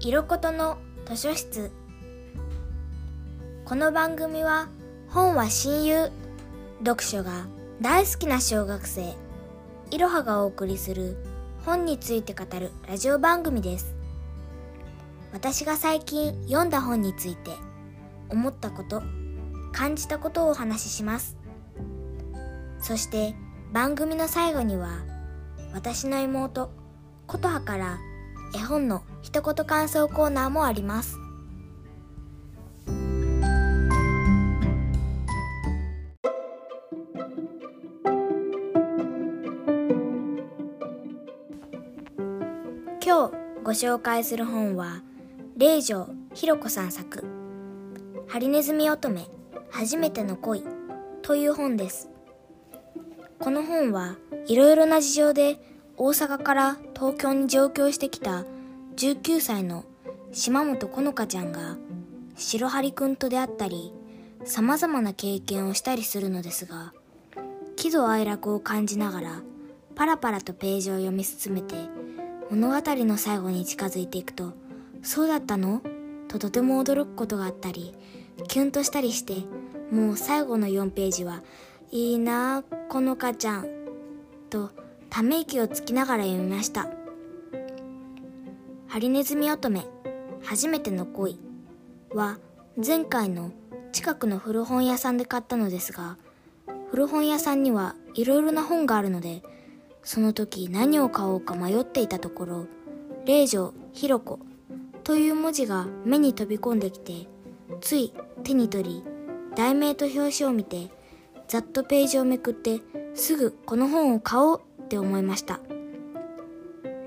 色ことの図書室。この番組は本は親友読書が大好きな小学生いろはがお送りする本について語るラジオ番組です。私が最近読んだ本について思ったこと感じたことをお話しします。そして番組の最後には私の妹琴葉から絵本の一言感想コーナーもあります。今日ご紹介する本は霊城ひろ子さん作。ハリネズミ乙女初めての恋という本です。この本はいろいろな事情で大阪から東京に上京してきた19歳の島本好花ちゃんが白張くんと出会ったり様々な経験をしたりするのですが喜怒哀楽を感じながらパラパラとページを読み進めて物語の最後に近づいていくとそうだったの？ととても驚くことがあったりキュンとしたりしてもう最後の4ページはいいなあこのかちゃんとため息をつきながら読みました。ハリネズミ乙女初めての恋は前回の近くの古本屋さんで買ったのですが古本屋さんにはいろいろな本があるのでその時何を買おうか迷っていたところ「霊城ひろ子」という文字が目に飛び込んできてつい手に取り題名と表紙を見てざっとページをめくってすぐこの本を買おうって思いました。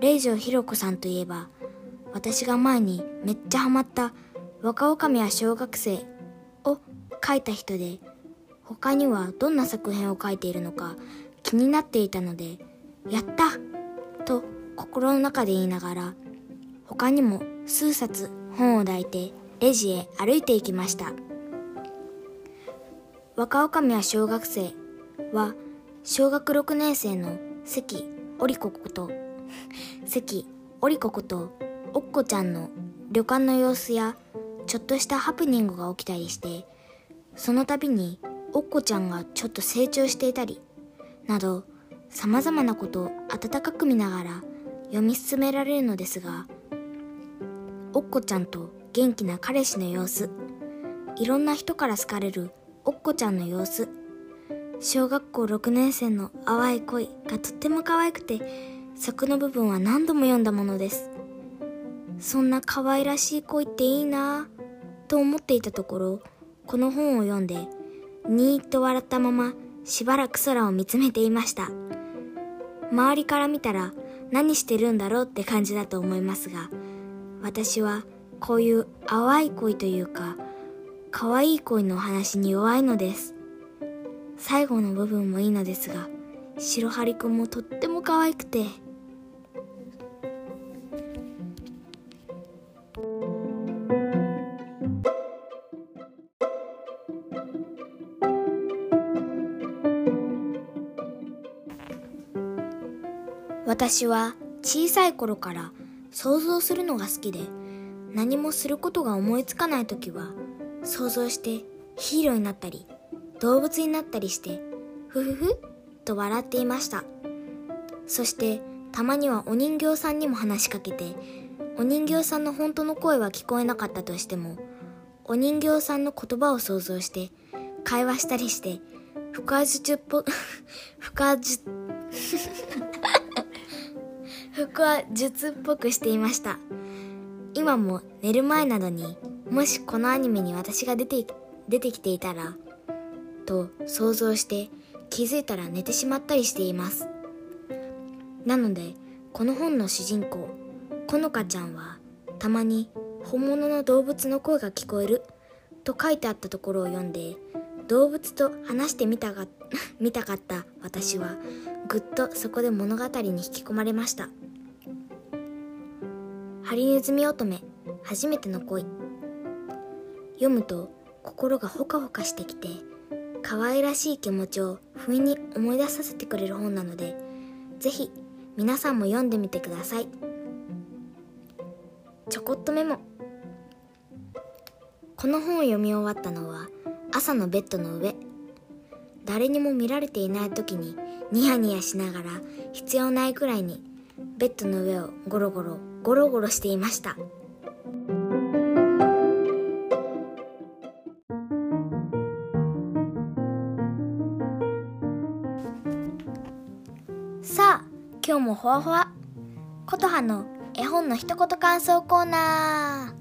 霊城ひろ子さんといえば私が前にめっちゃハマった若女将は小学生を書いた人で他にはどんな作品を書いているのか気になっていたのでやったと心の中で言いながら他にも数冊本を抱いてレジへ歩いていきました。若女将は小学生は小学6年生の関織子こと関織子ことおっこちゃんの旅館の様子やちょっとしたハプニングが起きたりしてその度におっこちゃんがちょっと成長していたりなど様々なことを温かく見ながら読み進められるのですがおっこちゃんと元気な彼氏の様子いろんな人から好かれるおっこちゃんの様子小学校6年生の淡い恋がとっても可愛くて作の部分は何度も読んだものです。そんな可愛らしい恋っていいなぁと思っていたところこの本を読んでにーっと笑ったまましばらく空を見つめていました。周りから見たら何してるんだろうって感じだと思いますが私はこういう淡い恋というか可愛い恋のお話に弱いのです。最後の部分もいいのですが白張くんもとっても可愛くて。私は小さい頃から想像するのが好きで何もすることが思いつかない時は想像してヒーローになったり動物になったりしてふふふと笑っていました。そしてたまにはお人形さんにも話しかけてお人形さんの本当の声は聞こえなかったとしてもお人形さんの言葉を想像して会話したりして腹話術っぽ腹話術腹話術っぽくしていました。今も寝る前などにもしこのアニメに私が出て出てきていたらと想像して気づいたら寝てしまったりしています。なのでこの本の主人公このかちゃんはたまに本物の動物の声が聞こえると書いてあったところを読んで動物と話してみたが 見たかった私はぐっとそこで物語に引き込まれました。ハリネズミ乙女初めての恋。読むと心がほかほかしてきて可愛らしい気持ちを不意に思い出させてくれる本なのでぜひ皆さんも読んでみてください。ちょこっとメモ。この本を読み終わったのは朝のベッドの上。誰にも見られていない時にニヤニヤしながら必要ないくらいにベッドの上をゴロゴロゴロゴロしていました。さあ今日もほわほわ。琴葉の絵本の一言感想コーナ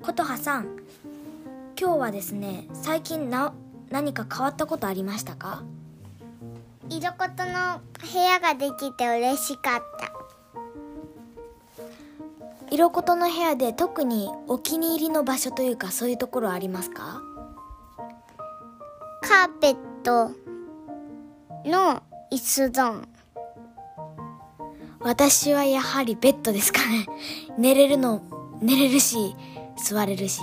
ー。琴葉さん今日はですね最近な何か変わったことありましたか？色ことの部屋ができて嬉しかった。色ことの部屋で特にお気に入りの場所というかそういうところありますか？カーペットの椅子ゾーン私はやはりベッドですかね。寝れるの寝れるし座れるし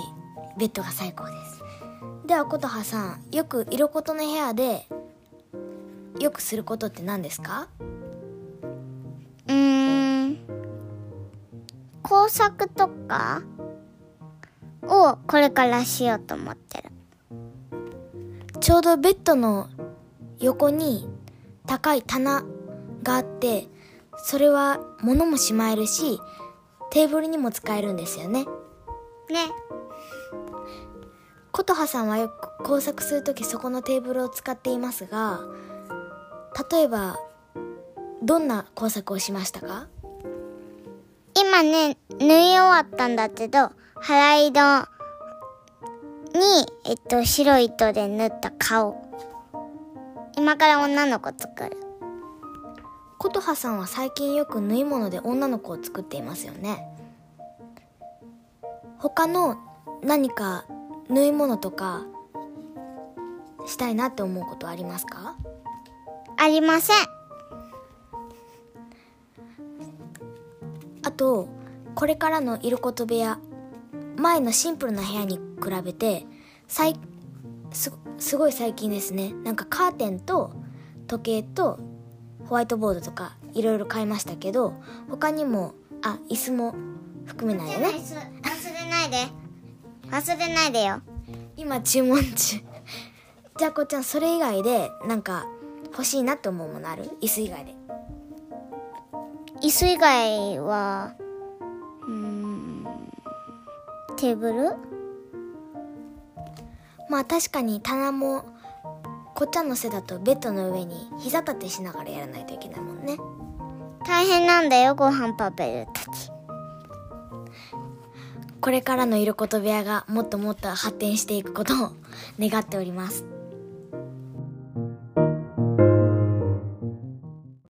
ベッドが最高です。では琴葉さんよく色ことの部屋でよくすることって何ですか？うーん。工作とか？をこれからしようと思ってる。ちょうどベッドの横に高い棚があってそれは物もしまえるしテーブルにも使えるんですよね。ね。琴葉さんはよく工作するときそこのテーブルを使っていますが例えばどんな工作をしましたか？今ね縫い終わったんだけど腹色に、えっと、白い糸で縫った顔今から女の子作る。琴葉さんは最近よく縫い物で女の子を作っていますよね。他の何か縫い物とかしたいなって思うことありますか？ありません。あとこれからのいること部屋前のシンプルな部屋に比べて最すすごい最近ですね。なんかカーテンと時計とホワイトボードとかいろいろ買いましたけど他にもあ椅子も含めないよね。忘れないで。忘れないでよ。今注文中。じゃあこっちゃんそれ以外でなんか欲しいなって思うものある？椅子以外で。椅子以外はうーんテーブル？まあ確かに棚もこっちゃんの背だとベッドの上に膝立てしながらやらないといけないもんね。大変なんだよご飯食べるときこれからのいること部屋がもっともっと発展していくことを願っております